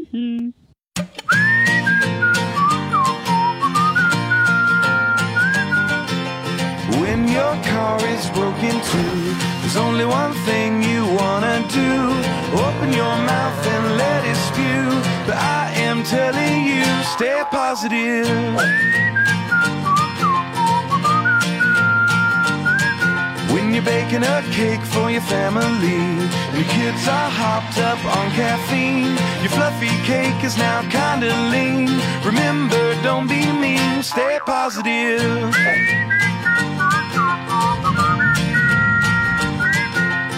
Mm-hmm. When your car is broken too, there's only one thing you wanna do. Open your mouth and let it spew. But I am telling you, stay positive. When you're baking a cake for your family, and your kids are hopped up on caffeine. Your fluffy cake is now kinda lean. Remember, don't be mean, stay positive.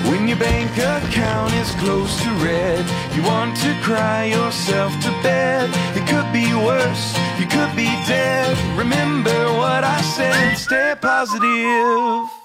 When your bank account is close to red, you want to cry yourself to bed. It could be worse, you could be dead. Remember what I said, stay positive.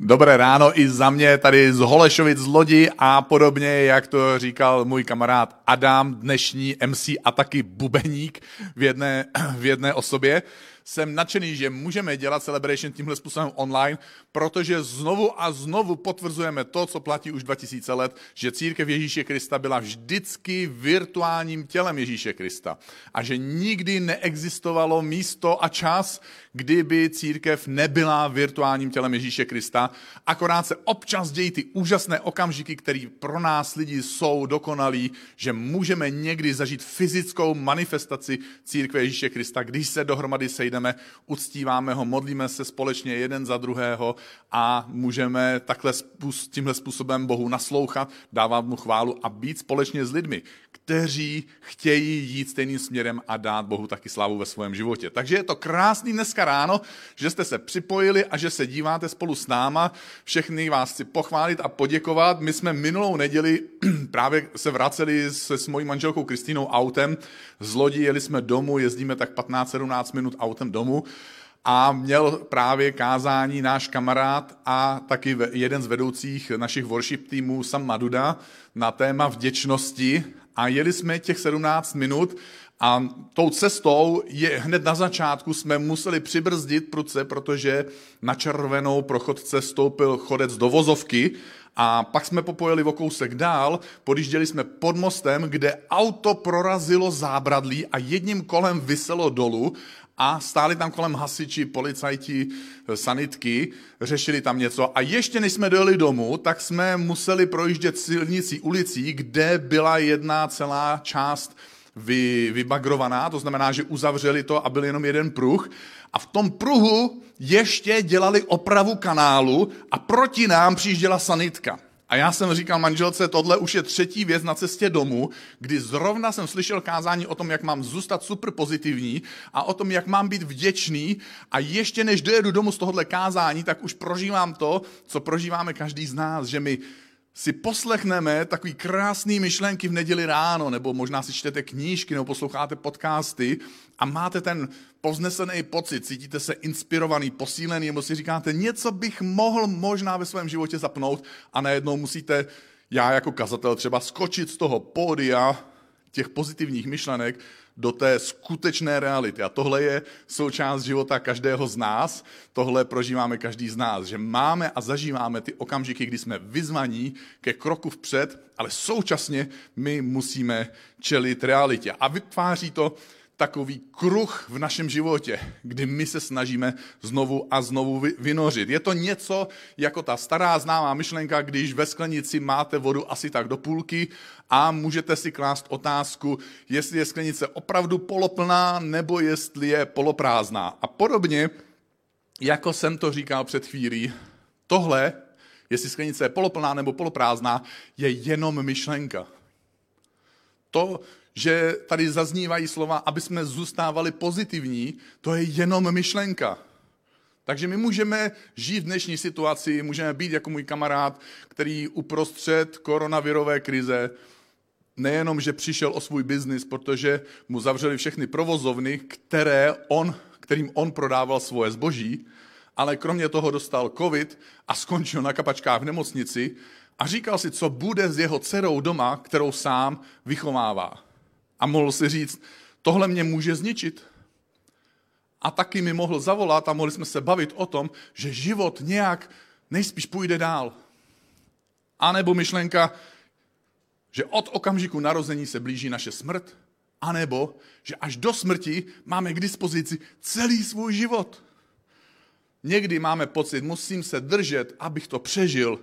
Dobré ráno i za mě tady z Holešovic z Lodi a podobně, jak to říkal můj kamarád Adam, dnešní MC a taky bubeník v jedné, v jedné osobě. Jsem nadšený, že můžeme dělat Celebration tímhle způsobem online, protože znovu a znovu potvrzujeme to, co platí už 2000 let, že církev Ježíše Krista byla vždycky virtuálním tělem Ježíše Krista a že nikdy neexistovalo místo a čas, kdyby církev nebyla virtuálním tělem Ježíše Krista. Akorát se občas dějí ty úžasné okamžiky, které pro nás lidi jsou dokonalí, že můžeme někdy zažít fyzickou manifestaci církve Ježíše Krista, když se dohromady sejdeme, uctíváme ho, modlíme se společně jeden za druhého a můžeme takhle tímhle způsobem Bohu naslouchat, dávat mu chválu a být společně s lidmi, kteří chtějí jít stejným směrem a dát Bohu taky slávu ve svém životě. Takže je to krásný dneska ráno, že jste se připojili a že se díváte spolu s náma. Všechny vás chci pochválit a poděkovat. My jsme minulou neděli právě se vraceli se s mojí manželkou Kristýnou autem z lodi, jeli jsme domů, jezdíme tak 15-17 minut autem domů a měl právě kázání náš kamarád a taky jeden z vedoucích našich worship týmů, Sam Maduda, na téma vděčnosti. A jeli jsme těch 17 minut a tou cestou je hned na začátku jsme museli přibrzdit pruce, protože na červenou prochodce stoupil chodec do vozovky a pak jsme popojili o kousek dál, podjížděli jsme pod mostem, kde auto prorazilo zábradlí a jedním kolem vyselo dolů a stáli tam kolem hasiči, policajti, sanitky, řešili tam něco a ještě než jsme dojeli domů, tak jsme museli projíždět silnicí ulicí, kde byla jedna celá část vy, vybagrovaná, to znamená, že uzavřeli to a byl jenom jeden pruh. A v tom pruhu ještě dělali opravu kanálu a proti nám přijížděla sanitka. A já jsem říkal manželce, tohle už je třetí věc na cestě domů, kdy zrovna jsem slyšel kázání o tom, jak mám zůstat super pozitivní a o tom, jak mám být vděčný. A ještě než dojedu domů z tohohle kázání, tak už prožívám to, co prožíváme každý z nás, že my si poslechneme takový krásný myšlenky v neděli ráno, nebo možná si čtete knížky, nebo posloucháte podcasty a máte ten povznesený pocit, cítíte se inspirovaný, posílený, nebo si říkáte, něco bych mohl možná ve svém životě zapnout a najednou musíte, já jako kazatel třeba skočit z toho pódia těch pozitivních myšlenek do té skutečné reality. A tohle je součást života každého z nás, tohle prožíváme každý z nás, že máme a zažíváme ty okamžiky, kdy jsme vyzvaní ke kroku vpřed, ale současně my musíme čelit realitě. A vytváří to takový kruh v našem životě, kdy my se snažíme znovu a znovu vynořit. Je to něco jako ta stará známá myšlenka, když ve sklenici máte vodu asi tak do půlky a můžete si klást otázku, jestli je sklenice opravdu poloplná nebo jestli je poloprázdná. A podobně, jako jsem to říkal před chvílí, tohle, jestli sklenice je poloplná nebo poloprázdná, je jenom myšlenka. To, že tady zaznívají slova, aby jsme zůstávali pozitivní, to je jenom myšlenka. Takže my můžeme žít v dnešní situaci, můžeme být jako můj kamarád, který uprostřed koronavirové krize nejenom, že přišel o svůj biznis, protože mu zavřeli všechny provozovny, které on, kterým on prodával svoje zboží, ale kromě toho dostal covid a skončil na kapačkách v nemocnici a říkal si, co bude s jeho dcerou doma, kterou sám vychovává. A mohl si říct, tohle mě může zničit. A taky mi mohl zavolat a mohli jsme se bavit o tom, že život nějak nejspíš půjde dál. A nebo myšlenka, že od okamžiku narození se blíží naše smrt, anebo že až do smrti máme k dispozici celý svůj život. Někdy máme pocit, musím se držet, abych to přežil,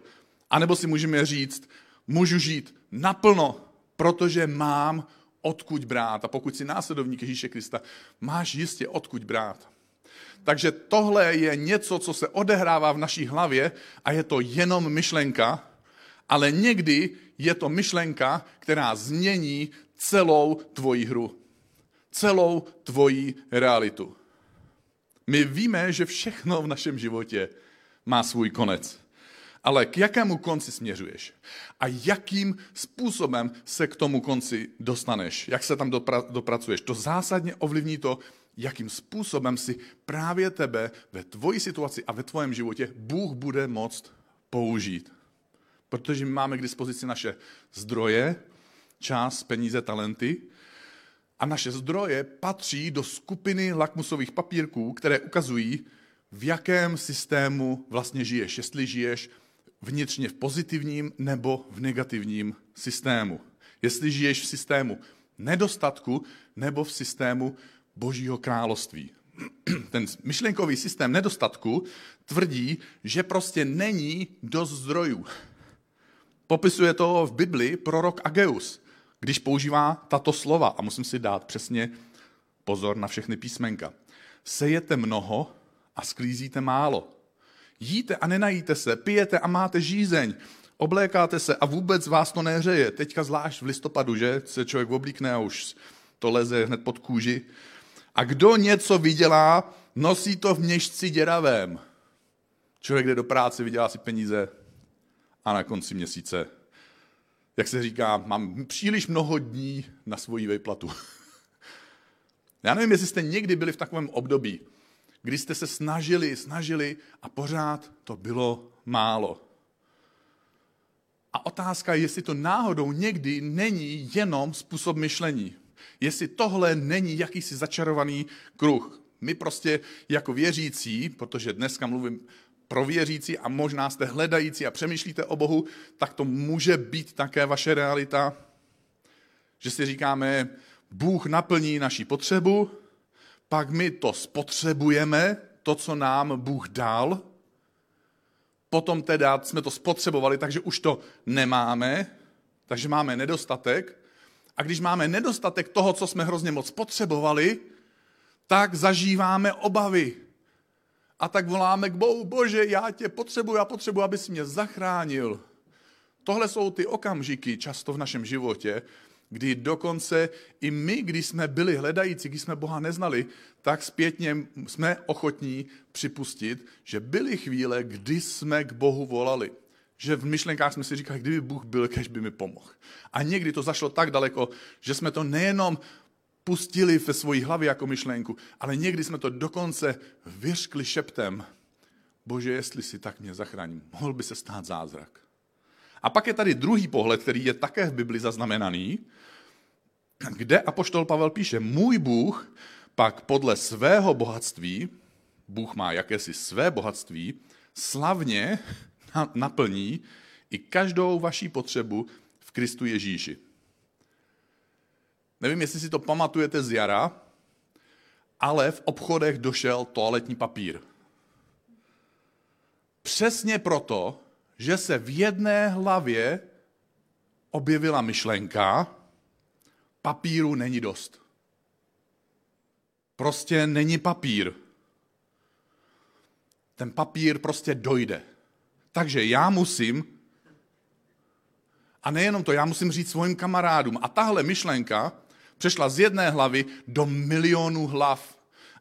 anebo si můžeme říct, můžu žít naplno, protože mám odkud brát. A pokud jsi následovník Ježíše Krista, máš jistě odkud brát. Takže tohle je něco, co se odehrává v naší hlavě a je to jenom myšlenka, ale někdy je to myšlenka, která změní celou tvoji hru, celou tvoji realitu. My víme, že všechno v našem životě má svůj konec. Ale k jakému konci směřuješ? A jakým způsobem se k tomu konci dostaneš? Jak se tam dopra- dopracuješ? To zásadně ovlivní to, jakým způsobem si právě tebe ve tvoji situaci a ve tvém životě Bůh bude moct použít. Protože my máme k dispozici naše zdroje, čas, peníze, talenty a naše zdroje patří do skupiny lakmusových papírků, které ukazují, v jakém systému vlastně žiješ. Jestli žiješ vnitřně v pozitivním nebo v negativním systému. Jestli žiješ v systému nedostatku nebo v systému Božího království. Ten myšlenkový systém nedostatku tvrdí, že prostě není dost zdrojů. Popisuje to v Bibli prorok Ageus, když používá tato slova, a musím si dát přesně pozor na všechny písmenka. Sejete mnoho a sklízíte málo. Jíte a nenajíte se, pijete a máte žízeň, oblékáte se a vůbec vás to neřeje. Teďka zvlášť v listopadu, že se člověk oblíkne a už to leze hned pod kůži. A kdo něco vydělá, nosí to v měšci děravém. Člověk jde do práce, vydělá si peníze a na konci měsíce, jak se říká, mám příliš mnoho dní na svoji vejplatu. Já nevím, jestli jste někdy byli v takovém období, kdy jste se snažili, snažili a pořád to bylo málo. A otázka je, jestli to náhodou někdy není jenom způsob myšlení. Jestli tohle není jakýsi začarovaný kruh. My prostě jako věřící, protože dneska mluvím pro věřící a možná jste hledající a přemýšlíte o Bohu, tak to může být také vaše realita, že si říkáme, Bůh naplní naši potřebu, pak my to spotřebujeme, to, co nám Bůh dal, potom teda jsme to spotřebovali, takže už to nemáme, takže máme nedostatek. A když máme nedostatek toho, co jsme hrozně moc potřebovali, tak zažíváme obavy. A tak voláme k Bohu, bože, já tě potřebuji, já potřebuji, abys mě zachránil. Tohle jsou ty okamžiky často v našem životě, kdy dokonce i my, když jsme byli hledající, když jsme Boha neznali, tak zpětně jsme ochotní připustit, že byly chvíle, kdy jsme k Bohu volali. Že v myšlenkách jsme si říkali, kdyby Bůh byl, kež by mi pomohl. A někdy to zašlo tak daleko, že jsme to nejenom pustili ve svojí hlavě jako myšlenku, ale někdy jsme to dokonce vyřkli šeptem. Bože, jestli si tak mě zachráním, mohl by se stát zázrak. A pak je tady druhý pohled, který je také v Bibli zaznamenaný, kde apoštol Pavel píše, můj Bůh pak podle svého bohatství, Bůh má jakési své bohatství, slavně naplní i každou vaší potřebu v Kristu Ježíši. Nevím, jestli si to pamatujete z jara, ale v obchodech došel toaletní papír. Přesně proto, že se v jedné hlavě objevila myšlenka, papíru není dost. Prostě není papír. Ten papír prostě dojde. Takže já musím, a nejenom to, já musím říct svým kamarádům. A tahle myšlenka přešla z jedné hlavy do milionů hlav.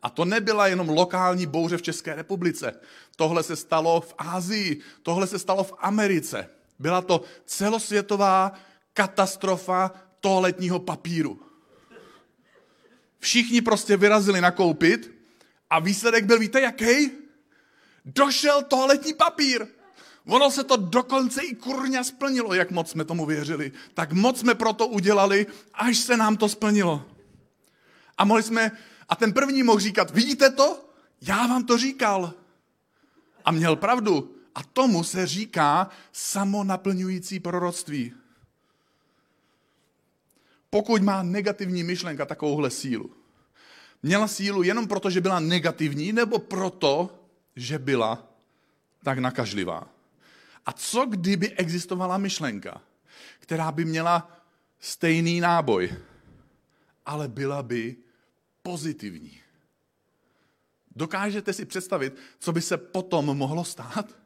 A to nebyla jenom lokální bouře v České republice. Tohle se stalo v Ázii, tohle se stalo v Americe. Byla to celosvětová katastrofa toaletního papíru. Všichni prostě vyrazili nakoupit a výsledek byl, víte jaký? Došel toaletní papír. Ono se to dokonce i kurňa splnilo, jak moc jsme tomu věřili. Tak moc jsme proto udělali, až se nám to splnilo. A mohli jsme, a ten první mohl říkat, vidíte to? Já vám to říkal. A měl pravdu. A tomu se říká samonaplňující proroctví. Pokud má negativní myšlenka takovouhle sílu, měla sílu jenom proto, že byla negativní, nebo proto, že byla tak nakažlivá. A co kdyby existovala myšlenka, která by měla stejný náboj, ale byla by pozitivní? Dokážete si představit, co by se potom mohlo stát?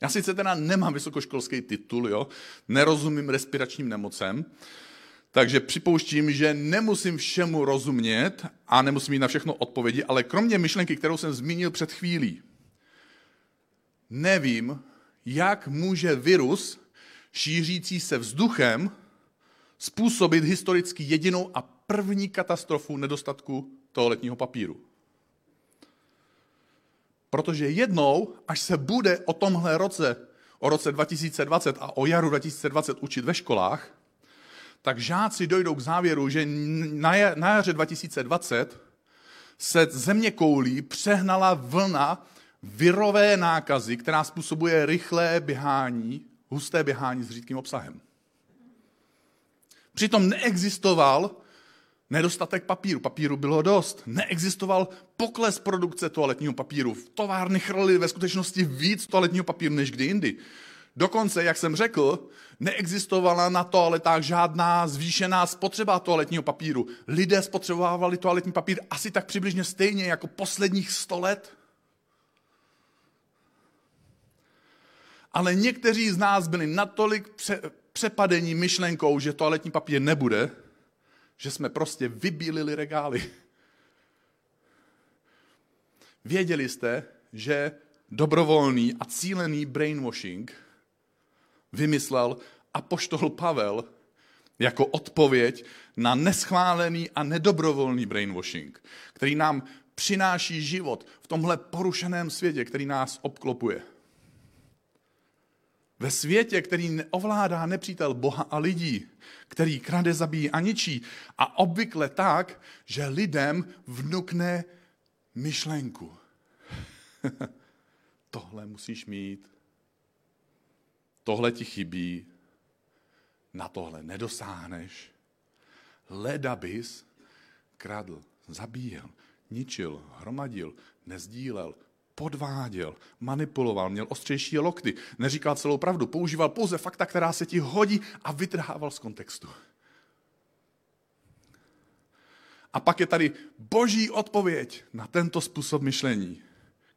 Já sice teda nemám vysokoškolský titul, jo? nerozumím respiračním nemocem, takže připouštím, že nemusím všemu rozumět a nemusím mít na všechno odpovědi, ale kromě myšlenky, kterou jsem zmínil před chvílí, nevím, jak může virus šířící se vzduchem způsobit historicky jedinou a první katastrofu nedostatku toaletního papíru. Protože jednou, až se bude o tomhle roce, o roce 2020 a o jaru 2020 učit ve školách, tak žáci dojdou k závěru, že na jaře 2020 se země koulí přehnala vlna virové nákazy, která způsobuje rychlé běhání, husté běhání s řídkým obsahem. Přitom neexistoval nedostatek papíru. Papíru bylo dost. Neexistoval pokles produkce toaletního papíru. V továrny chrlili ve skutečnosti víc toaletního papíru než kdy jindy. Dokonce, jak jsem řekl, neexistovala na toaletách žádná zvýšená spotřeba toaletního papíru. Lidé spotřebovávali toaletní papír asi tak přibližně stejně jako posledních sto let. Ale někteří z nás byli natolik přepadení myšlenkou, že toaletní papír nebude, že jsme prostě vybílili regály. Věděli jste, že dobrovolný a cílený brainwashing vymyslel apoštol Pavel jako odpověď na neschválený a nedobrovolný brainwashing, který nám přináší život v tomhle porušeném světě, který nás obklopuje. Ve světě, který neovládá nepřítel Boha a lidí, který krade, zabíjí a ničí. A obvykle tak, že lidem vnukne myšlenku. Tohle musíš mít. Tohle ti chybí. Na tohle nedosáhneš. Leda bys kradl, zabíjel, ničil, hromadil, nezdílel, podváděl, manipuloval, měl ostřejší lokty, neříkal celou pravdu, používal pouze fakta, která se ti hodí a vytrhával z kontextu. A pak je tady boží odpověď na tento způsob myšlení,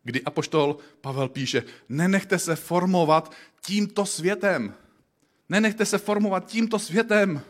kdy apoštol Pavel píše, nenechte se formovat tímto světem. Nenechte se formovat tímto světem.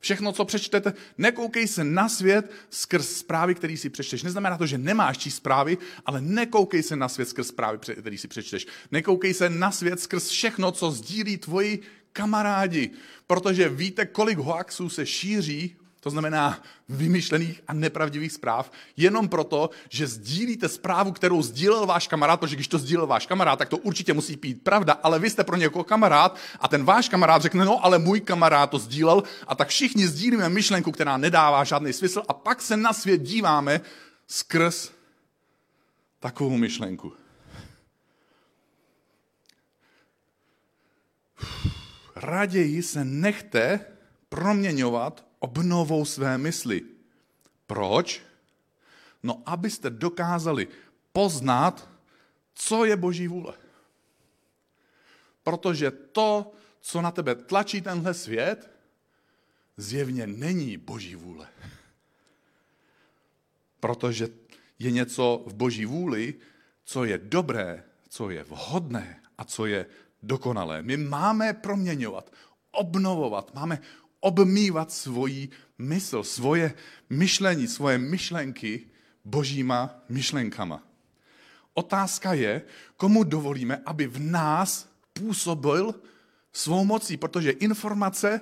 Všechno, co přečtete, nekoukej se na svět skrz zprávy, který si přečteš. Neznamená to, že nemáš číst zprávy, ale nekoukej se na svět skrz zprávy, který si přečteš. Nekoukej se na svět skrz všechno, co sdílí tvoji kamarádi, protože víte, kolik hoaxů se šíří to znamená vymyšlených a nepravdivých zpráv, jenom proto, že sdílíte zprávu, kterou sdílel váš kamarád, protože když to sdílel váš kamarád, tak to určitě musí být pravda, ale vy jste pro někoho kamarád a ten váš kamarád řekne, no ale můj kamarád to sdílel. A tak všichni sdílíme myšlenku, která nedává žádný smysl a pak se na svět díváme skrz takovou myšlenku. Raději se nechte proměňovat obnovou své mysli. Proč? No, abyste dokázali poznat, co je Boží vůle. Protože to, co na tebe tlačí tenhle svět, zjevně není Boží vůle. Protože je něco v Boží vůli, co je dobré, co je vhodné a co je dokonalé. My máme proměňovat, obnovovat, máme obmývat svoji mysl, svoje myšlení, svoje myšlenky božíma myšlenkama. Otázka je, komu dovolíme, aby v nás působil svou mocí, protože informace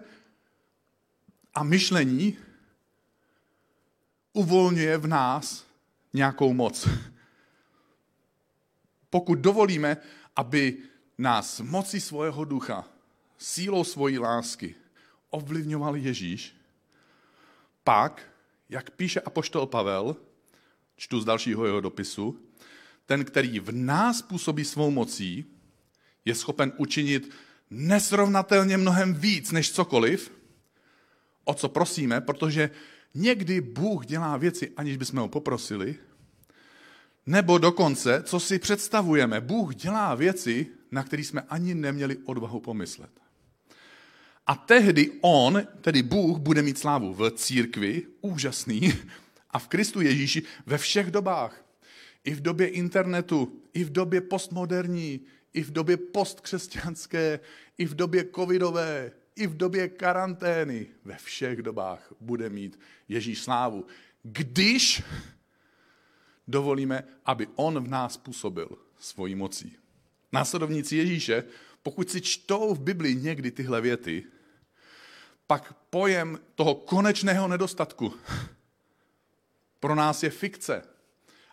a myšlení uvolňuje v nás nějakou moc. Pokud dovolíme, aby nás mocí svého ducha, sílou svojí lásky, ovlivňoval Ježíš, pak, jak píše apoštol Pavel, čtu z dalšího jeho dopisu, ten, který v nás působí svou mocí, je schopen učinit nesrovnatelně mnohem víc než cokoliv, o co prosíme, protože někdy Bůh dělá věci, aniž bychom ho poprosili, nebo dokonce, co si představujeme, Bůh dělá věci, na které jsme ani neměli odvahu pomyslet. A tehdy on, tedy Bůh, bude mít slávu v církvi, úžasný, a v Kristu Ježíši ve všech dobách. I v době internetu, i v době postmoderní, i v době postkřesťanské, i v době covidové, i v době karantény. Ve všech dobách bude mít Ježíš slávu. Když dovolíme, aby on v nás působil svojí mocí. Následovníci Ježíše, pokud si čtou v Biblii někdy tyhle věty, pak pojem toho konečného nedostatku pro nás je fikce.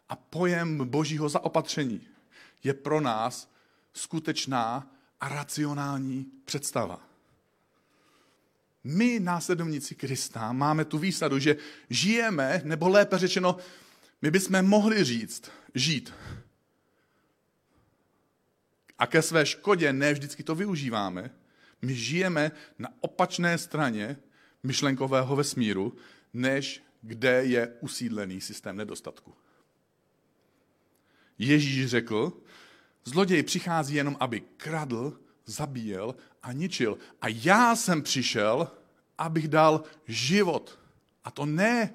A pojem božího zaopatření je pro nás skutečná a racionální představa. My, následovníci Krista, máme tu výsadu, že žijeme, nebo lépe řečeno, my bychom mohli říct, žít. A ke své škodě ne vždycky to využíváme. My žijeme na opačné straně myšlenkového vesmíru, než kde je usídlený systém nedostatku. Ježíš řekl, zloděj přichází jenom, aby kradl, zabíjel a ničil. A já jsem přišel, abych dal život. A to ne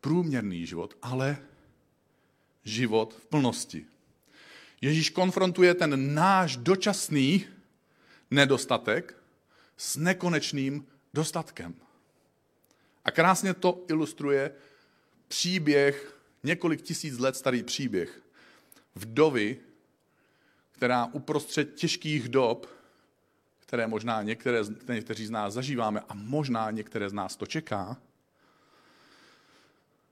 průměrný život, ale život v plnosti. Ježíš konfrontuje ten náš dočasný nedostatek s nekonečným dostatkem. A krásně to ilustruje příběh, několik tisíc let starý příběh vdovy, která uprostřed těžkých dob, které možná některé, někteří z nás zažíváme a možná některé z nás to čeká,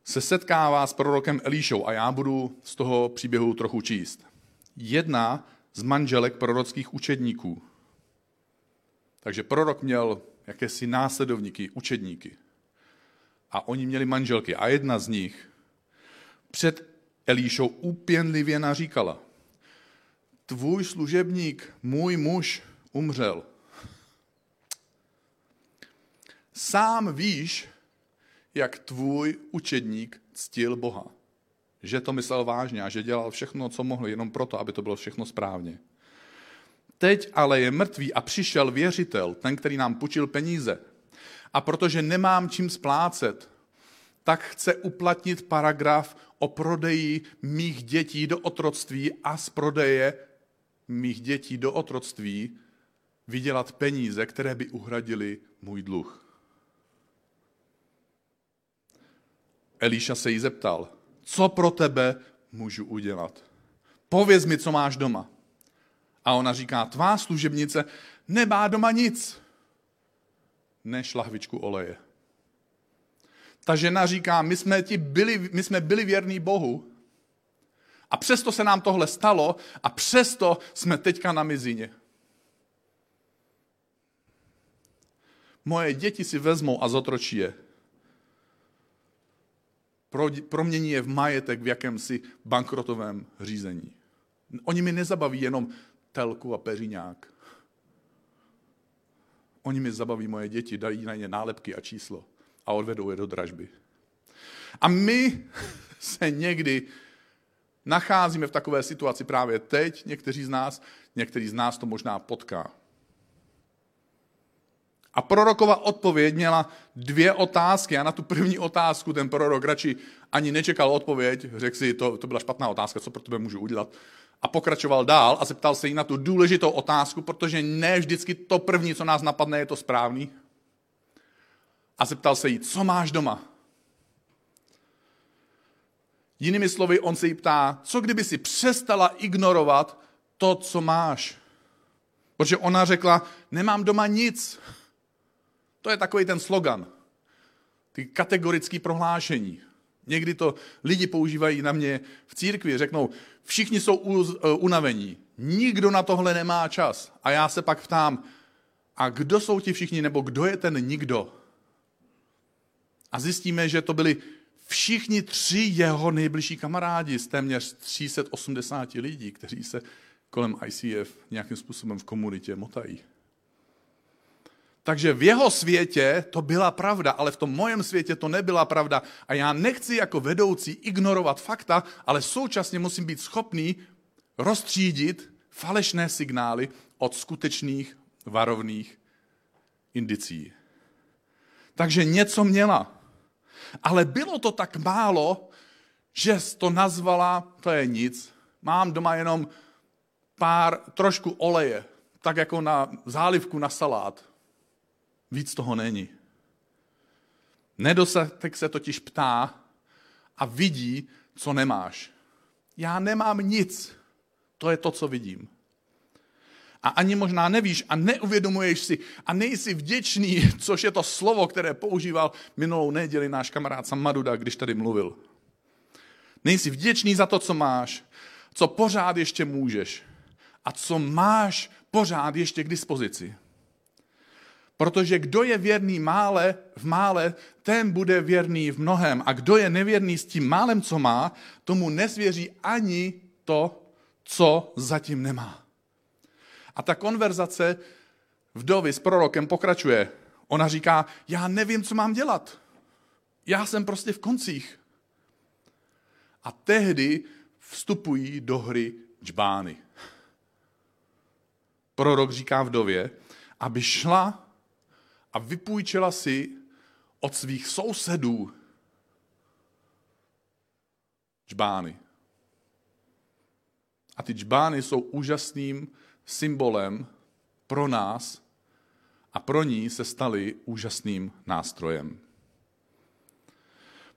se setkává s prorokem Elíšou a já budu z toho příběhu trochu číst. Jedna z manželek prorockých učedníků. Takže prorok měl jakési následovníky, učedníky a oni měli manželky. A jedna z nich před Elíšou úpěnlivě naříkala, tvůj služebník, můj muž, umřel. Sám víš, jak tvůj učedník ctil Boha. Že to myslel vážně a že dělal všechno, co mohl, jenom proto, aby to bylo všechno správně. Teď ale je mrtvý a přišel věřitel, ten, který nám půjčil peníze. A protože nemám čím splácet, tak chce uplatnit paragraf o prodeji mých dětí do otroctví a z prodeje mých dětí do otroctví vydělat peníze, které by uhradili můj dluh. Elíša se jí zeptal, co pro tebe můžu udělat? Pověz mi, co máš doma. A ona říká, tvá služebnice nemá doma nic, než lahvičku oleje. Ta žena říká, my jsme, ti byli, my jsme byli věrní Bohu a přesto se nám tohle stalo a přesto jsme teďka na mizině. Moje děti si vezmou a zotročí je. Pro, promění je v majetek v jakémsi bankrotovém řízení. Oni mi nezabaví jenom telku a peřiňák. Oni mi zabaví moje děti, dají na ně nálepky a číslo a odvedou je do dražby. A my se někdy nacházíme v takové situaci právě teď, někteří z nás, někteří z nás to možná potká. A prorokova odpověď měla dvě otázky a na tu první otázku ten prorok radši ani nečekal odpověď, řekl si, to, to byla špatná otázka, co pro tebe můžu udělat. A pokračoval dál a zeptal se jí na tu důležitou otázku, protože ne vždycky to první, co nás napadne, je to správný a zeptal se jí, co máš doma? Jinými slovy, on se jí ptá, co kdyby si přestala ignorovat to, co máš? Protože ona řekla, nemám doma nic. To je takový ten slogan. Ty kategorické prohlášení. Někdy to lidi používají na mě v církvi, řeknou, všichni jsou eh, unavení, nikdo na tohle nemá čas. A já se pak ptám, a kdo jsou ti všichni, nebo kdo je ten nikdo? A zjistíme, že to byli všichni tři jeho nejbližší kamarádi z téměř 380 lidí, kteří se kolem ICF nějakým způsobem v komunitě motají. Takže v jeho světě to byla pravda, ale v tom mojem světě to nebyla pravda. A já nechci jako vedoucí ignorovat fakta, ale současně musím být schopný rozstřídit falešné signály od skutečných varovných indicí. Takže něco měla. Ale bylo to tak málo, že to nazvala, to je nic, mám doma jenom pár, trošku oleje, tak jako na zálivku na salát. Víc toho není. Nedostatek se totiž ptá a vidí, co nemáš. Já nemám nic. To je to, co vidím. A ani možná nevíš a neuvědomuješ si a nejsi vděčný, což je to slovo, které používal minulou neděli náš kamarád Samaduda, když tady mluvil. Nejsi vděčný za to, co máš, co pořád ještě můžeš a co máš pořád ještě k dispozici. Protože kdo je věrný mále v mále, ten bude věrný v mnohem. A kdo je nevěrný s tím málem, co má, tomu nesvěří ani to, co zatím nemá. A ta konverzace vdovy s prorokem pokračuje. Ona říká, já nevím, co mám dělat. Já jsem prostě v koncích. A tehdy vstupují do hry džbány. Prorok říká vdově, aby šla a vypůjčila si od svých sousedů džbány. A ty džbány jsou úžasným symbolem pro nás a pro ní se staly úžasným nástrojem.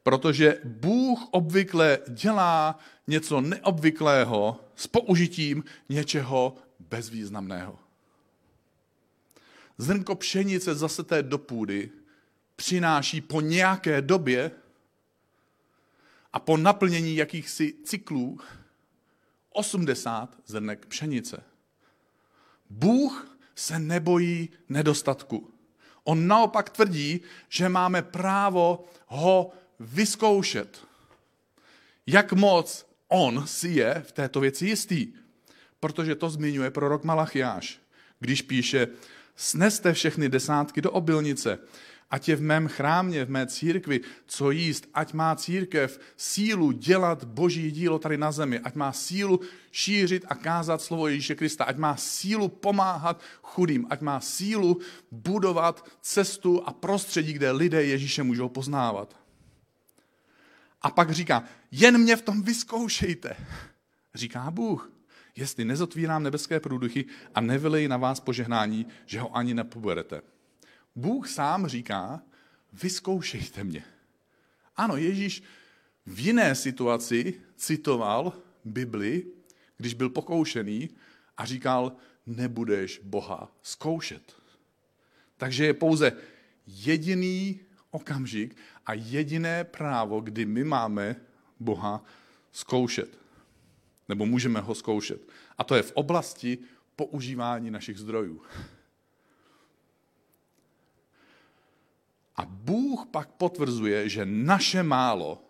Protože Bůh obvykle dělá něco neobvyklého s použitím něčeho bezvýznamného. Zrnko pšenice zaseté do půdy přináší po nějaké době a po naplnění jakýchsi cyklů 80 zrnek pšenice. Bůh se nebojí nedostatku. On naopak tvrdí, že máme právo ho vyzkoušet. Jak moc on si je v této věci jistý. Protože to zmiňuje prorok Malachiáš, když píše, sneste všechny desátky do obilnice ať je v mém chrámě, v mé církvi, co jíst, ať má církev sílu dělat boží dílo tady na zemi, ať má sílu šířit a kázat slovo Ježíše Krista, ať má sílu pomáhat chudým, ať má sílu budovat cestu a prostředí, kde lidé Ježíše můžou poznávat. A pak říká, jen mě v tom vyzkoušejte, říká Bůh. Jestli nezotvírám nebeské průduchy a nevyleji na vás požehnání, že ho ani nepoberete. Bůh sám říká, vyzkoušejte mě. Ano, Ježíš v jiné situaci citoval Bibli, když byl pokoušený a říkal, nebudeš Boha zkoušet. Takže je pouze jediný okamžik a jediné právo, kdy my máme Boha zkoušet. Nebo můžeme ho zkoušet. A to je v oblasti používání našich zdrojů. A Bůh pak potvrzuje, že naše málo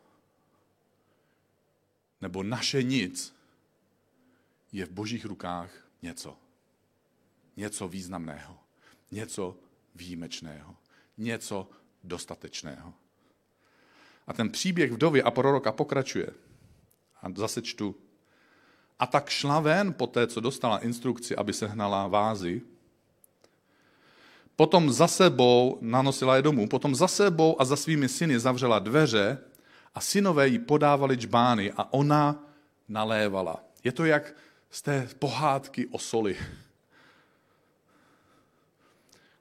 nebo naše nic je v božích rukách něco. Něco významného, něco výjimečného, něco dostatečného. A ten příběh vdovy a proroka pokračuje. A zase čtu. A tak šla ven po té, co dostala instrukci, aby se hnala vázy, Potom za sebou nanosila je domů, potom za sebou a za svými syny zavřela dveře a synové jí podávali čbány a ona nalévala. Je to jak z té pohádky o soli.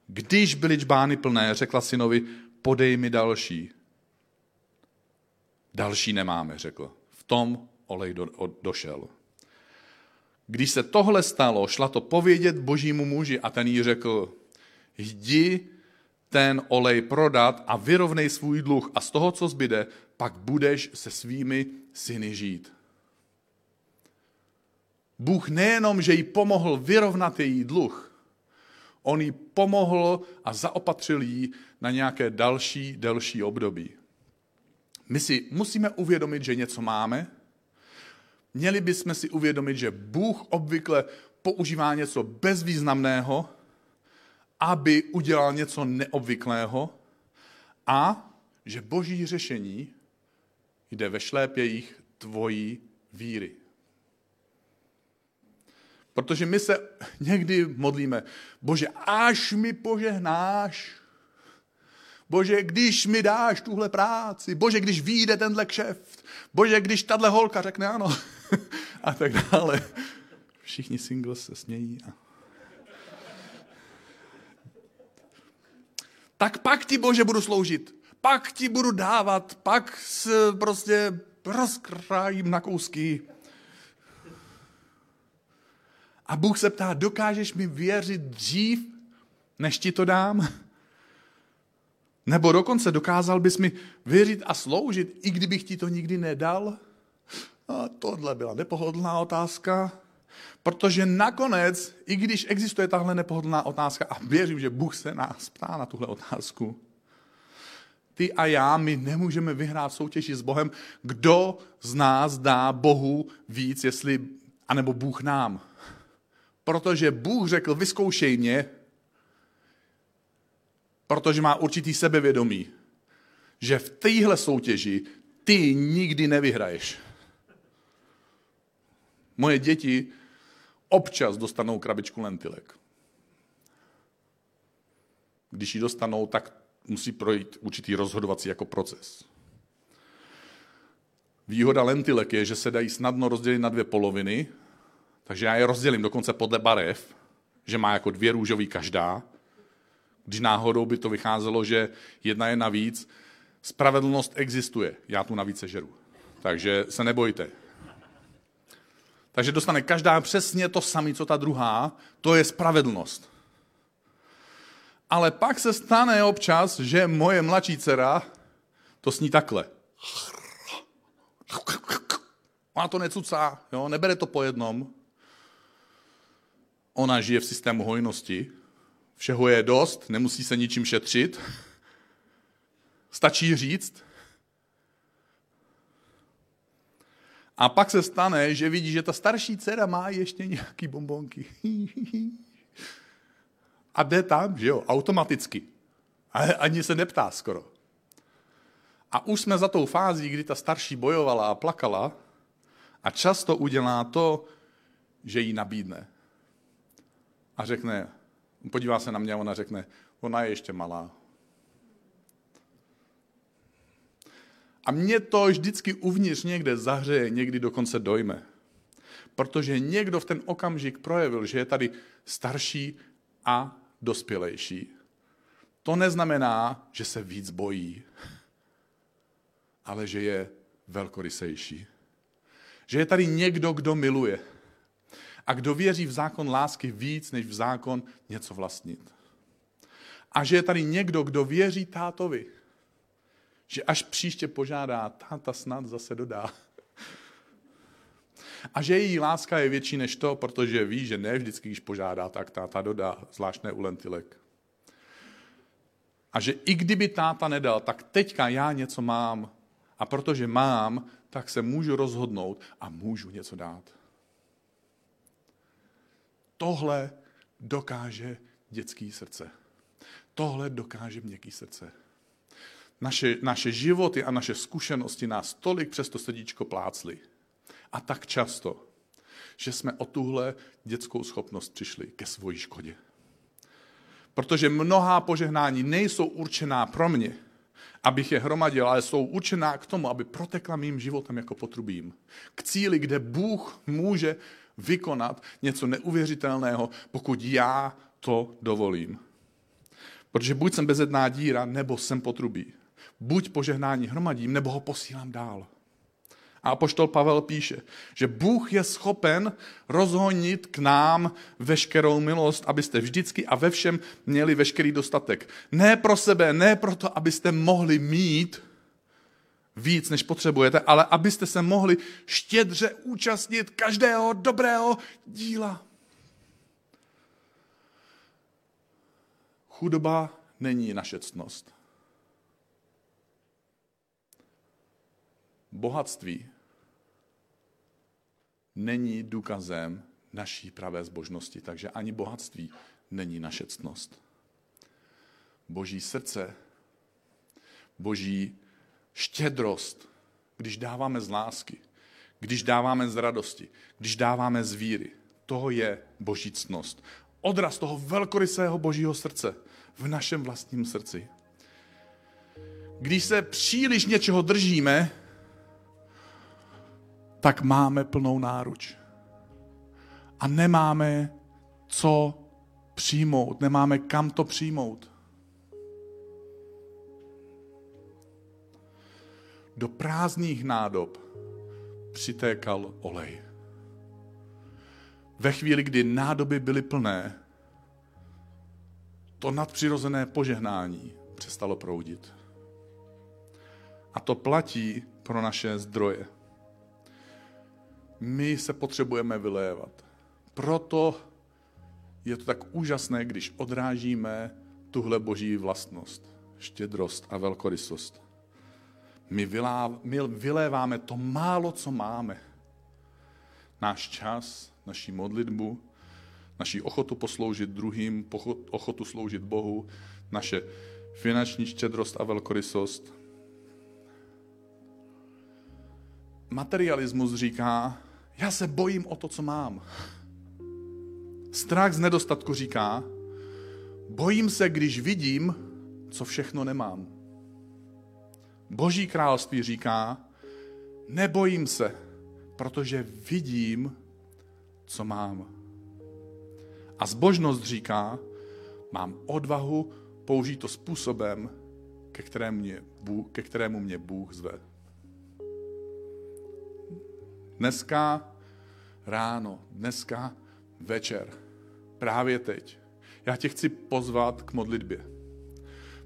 Když byly čbány plné, řekla synovi, podej mi další. Další nemáme, řekl. V tom olej do, o, došel. Když se tohle stalo, šla to povědět božímu muži a ten jí řekl, jdi ten olej prodat a vyrovnej svůj dluh a z toho, co zbyde, pak budeš se svými syny žít. Bůh nejenom, že jí pomohl vyrovnat její dluh, on jí pomohl a zaopatřil jí na nějaké další, delší období. My si musíme uvědomit, že něco máme. Měli bychom si uvědomit, že Bůh obvykle používá něco bezvýznamného, aby udělal něco neobvyklého a že boží řešení jde ve šlépějích tvojí víry. Protože my se někdy modlíme, bože, až mi požehnáš, bože, když mi dáš tuhle práci, bože, když vyjde tenhle kšeft, bože, když tahle holka řekne ano, a tak dále. Všichni singles se smějí. A... Tak pak ti, bože, budu sloužit. Pak ti budu dávat, pak se prostě rozkrájím na kousky. A Bůh se ptá, dokážeš mi věřit dřív, než ti to dám? Nebo dokonce dokázal bys mi věřit a sloužit, i kdybych ti to nikdy nedal? A tohle byla nepohodlná otázka, protože nakonec, i když existuje tahle nepohodlná otázka, a věřím, že Bůh se nás ptá na tuhle otázku, ty a já, my nemůžeme vyhrát soutěži s Bohem, kdo z nás dá Bohu víc, jestli, anebo Bůh nám. Protože Bůh řekl, vyzkoušej mě, protože má určitý sebevědomí, že v téhle soutěži ty nikdy nevyhraješ. Moje děti občas dostanou krabičku lentilek. Když ji dostanou, tak musí projít určitý rozhodovací jako proces. Výhoda lentilek je, že se dají snadno rozdělit na dvě poloviny, takže já je rozdělím dokonce podle barev, že má jako dvě růžový každá. Když náhodou by to vycházelo, že jedna je navíc, spravedlnost existuje. Já tu navíc sežeru. Takže se nebojte. Takže dostane každá přesně to samé, co ta druhá. To je spravedlnost. Ale pak se stane občas, že moje mladší dcera to sní takhle. Ona to necucá, jo? nebere to po jednom. Ona žije v systému hojnosti. Všeho je dost, nemusí se ničím šetřit. Stačí říct. A pak se stane, že vidí, že ta starší dcera má ještě nějaký bombonky. A jde tam, že jo, automaticky. A ani se neptá skoro. A už jsme za tou fází, kdy ta starší bojovala a plakala a často udělá to, že jí nabídne. A řekne, podívá se na mě a ona řekne, ona je ještě malá. A mě to vždycky uvnitř někde zahřeje, někdy dokonce dojme. Protože někdo v ten okamžik projevil, že je tady starší a dospělejší. To neznamená, že se víc bojí, ale že je velkorysejší. Že je tady někdo, kdo miluje. A kdo věří v zákon lásky víc, než v zákon něco vlastnit. A že je tady někdo, kdo věří tátovi. Že až příště požádá, táta snad zase dodá. A že její láska je větší než to, protože ví, že ne vždycky, když požádá, tak táta dodá, zvláštné u lentilek. A že i kdyby táta nedal, tak teďka já něco mám. A protože mám, tak se můžu rozhodnout a můžu něco dát. Tohle dokáže dětský srdce. Tohle dokáže měkký srdce. Naše, naše životy a naše zkušenosti nás tolik přes to srdíčko plácly. A tak často, že jsme o tuhle dětskou schopnost přišli ke svoji škodě. Protože mnohá požehnání nejsou určená pro mě, abych je hromadil, ale jsou určená k tomu, aby protekla mým životem jako potrubím. K cíli, kde Bůh může vykonat něco neuvěřitelného, pokud já to dovolím. Protože buď jsem bezedná díra, nebo jsem potrubí. Buď požehnání hromadím, nebo ho posílám dál. A apoštol Pavel píše, že Bůh je schopen rozhonit k nám veškerou milost, abyste vždycky a ve všem měli veškerý dostatek. Ne pro sebe, ne proto, abyste mohli mít víc, než potřebujete, ale abyste se mohli štědře účastnit každého dobrého díla. Chudoba není naše ctnost. Bohatství není důkazem naší pravé zbožnosti, takže ani bohatství není naše ctnost. Boží srdce, boží štědrost, když dáváme z lásky, když dáváme z radosti, když dáváme z víry, toho je boží ctnost. Odraz toho velkorysého božího srdce v našem vlastním srdci. Když se příliš něčeho držíme, tak máme plnou náruč. A nemáme co přijmout, nemáme kam to přijmout. Do prázdných nádob přitékal olej. Ve chvíli, kdy nádoby byly plné, to nadpřirozené požehnání přestalo proudit. A to platí pro naše zdroje. My se potřebujeme vylévat. Proto je to tak úžasné, když odrážíme tuhle boží vlastnost, štědrost a velkorysost. My, vylá, my vyléváme to málo, co máme. Náš čas, naší modlitbu, naší ochotu posloužit druhým, ochotu sloužit Bohu, naše finanční štědrost a velkorysost. Materialismus říká, já se bojím o to, co mám. Strach z nedostatku říká, bojím se, když vidím, co všechno nemám. Boží království říká, nebojím se, protože vidím, co mám. A zbožnost říká, mám odvahu použít to způsobem, ke kterému mě Bůh, ke kterému mě Bůh zve. Dneska ráno, dneska večer, právě teď, já tě chci pozvat k modlitbě.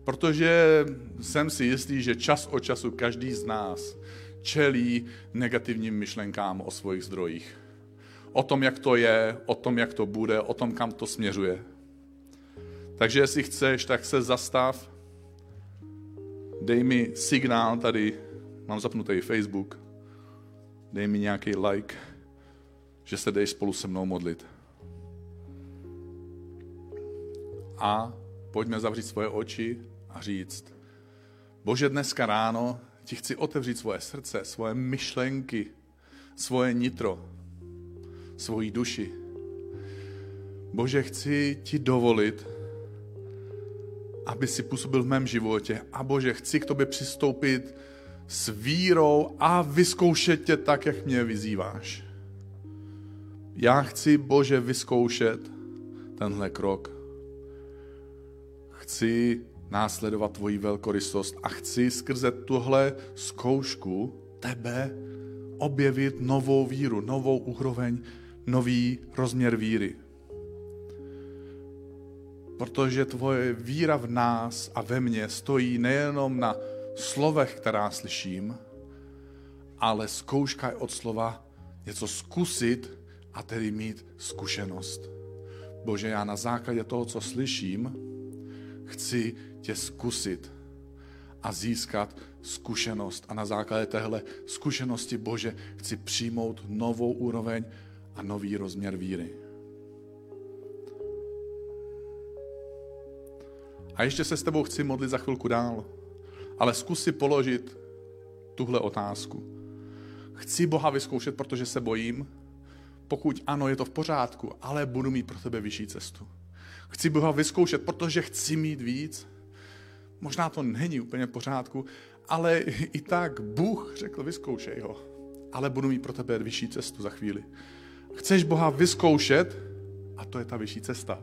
Protože jsem si jistý, že čas od času každý z nás čelí negativním myšlenkám o svých zdrojích. O tom, jak to je, o tom, jak to bude, o tom, kam to směřuje. Takže jestli chceš, tak se zastav, dej mi signál tady, mám zapnutý Facebook, dej mi nějaký like, že se dej spolu se mnou modlit. A pojďme zavřít svoje oči a říct, Bože, dneska ráno ti chci otevřít svoje srdce, svoje myšlenky, svoje nitro, svoji duši. Bože, chci ti dovolit, aby si působil v mém životě. A Bože, chci k tobě přistoupit s vírou a vyzkoušet tě tak, jak mě vyzýváš. Já chci, Bože, vyzkoušet tenhle krok. Chci následovat tvoji velkorysost a chci skrze tuhle zkoušku tebe objevit novou víru, novou úroveň, nový rozměr víry. Protože tvoje víra v nás a ve mně stojí nejenom na slovech, která slyším, ale zkouška je od slova něco zkusit a tedy mít zkušenost. Bože, já na základě toho, co slyším, chci tě zkusit a získat zkušenost. A na základě téhle zkušenosti, Bože, chci přijmout novou úroveň a nový rozměr víry. A ještě se s tebou chci modlit za chvilku dál. Ale zkus si položit tuhle otázku. Chci Boha vyzkoušet, protože se bojím? Pokud ano, je to v pořádku, ale budu mít pro tebe vyšší cestu. Chci Boha vyzkoušet, protože chci mít víc? Možná to není úplně v pořádku, ale i tak Bůh řekl, vyzkoušej ho. Ale budu mít pro tebe vyšší cestu za chvíli. Chceš Boha vyzkoušet a to je ta vyšší cesta.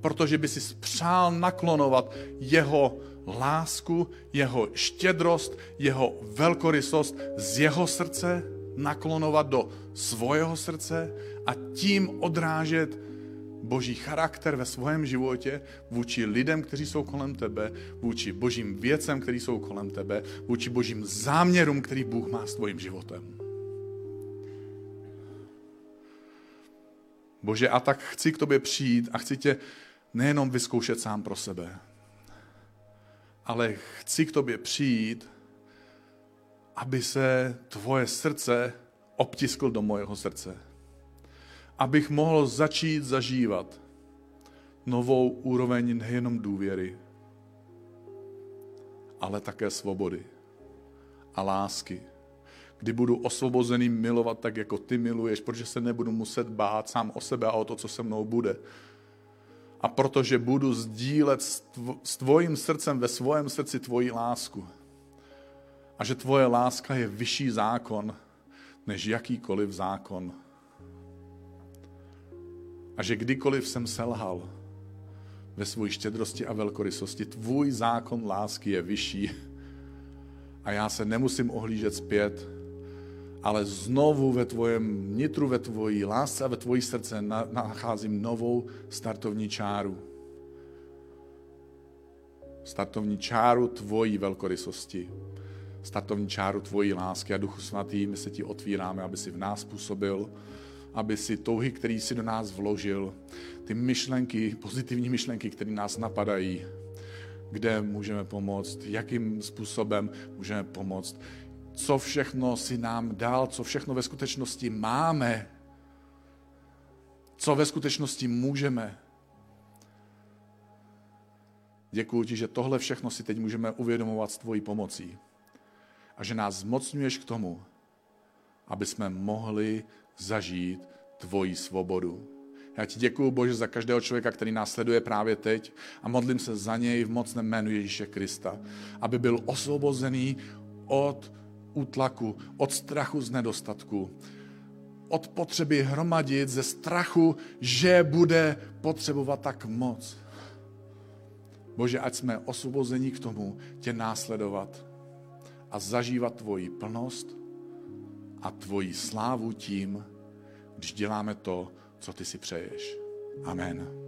Protože by si přál naklonovat jeho lásku, jeho štědrost, jeho velkorysost z jeho srdce naklonovat do svého srdce a tím odrážet boží charakter ve svém životě vůči lidem, kteří jsou kolem tebe, vůči božím věcem, který jsou kolem tebe, vůči božím záměrům, který Bůh má s tvojím životem. Bože, a tak chci k tobě přijít a chci tě nejenom vyzkoušet sám pro sebe, ale chci k tobě přijít aby se tvoje srdce obtiskl do mojeho srdce. Abych mohl začít zažívat novou úroveň nejenom důvěry, ale také svobody a lásky. Kdy budu osvobozený milovat tak, jako ty miluješ, protože se nebudu muset bát sám o sebe a o to, co se mnou bude. A protože budu sdílet s tvojím srdcem ve svém srdci tvoji lásku. A že tvoje láska je vyšší zákon, než jakýkoliv zákon. A že kdykoliv jsem selhal ve své štědrosti a velkorysosti, tvůj zákon lásky je vyšší. A já se nemusím ohlížet zpět, ale znovu ve tvojem nitru, ve tvojí lásce a ve tvojí srdce nacházím novou startovní čáru. Startovní čáru tvojí velkorysosti. Startovní čáru tvojí lásky a Duchu Svatý, my se ti otvíráme, aby si v nás působil, aby si touhy, který si do nás vložil, ty myšlenky, pozitivní myšlenky, které nás napadají, kde můžeme pomoct, jakým způsobem můžeme pomoct, co všechno si nám dal, co všechno ve skutečnosti máme, co ve skutečnosti můžeme. Děkuji ti, že tohle všechno si teď můžeme uvědomovat s tvojí pomocí a že nás zmocňuješ k tomu, aby jsme mohli zažít tvoji svobodu. Já ti děkuji, Bože, za každého člověka, který nás sleduje právě teď a modlím se za něj v mocném jménu Ježíše Krista, aby byl osvobozený od útlaku, od strachu z nedostatku, od potřeby hromadit, ze strachu, že bude potřebovat tak moc. Bože, ať jsme osvobození k tomu tě následovat a zažívat tvoji plnost a tvoji slávu tím, když děláme to, co ty si přeješ. Amen.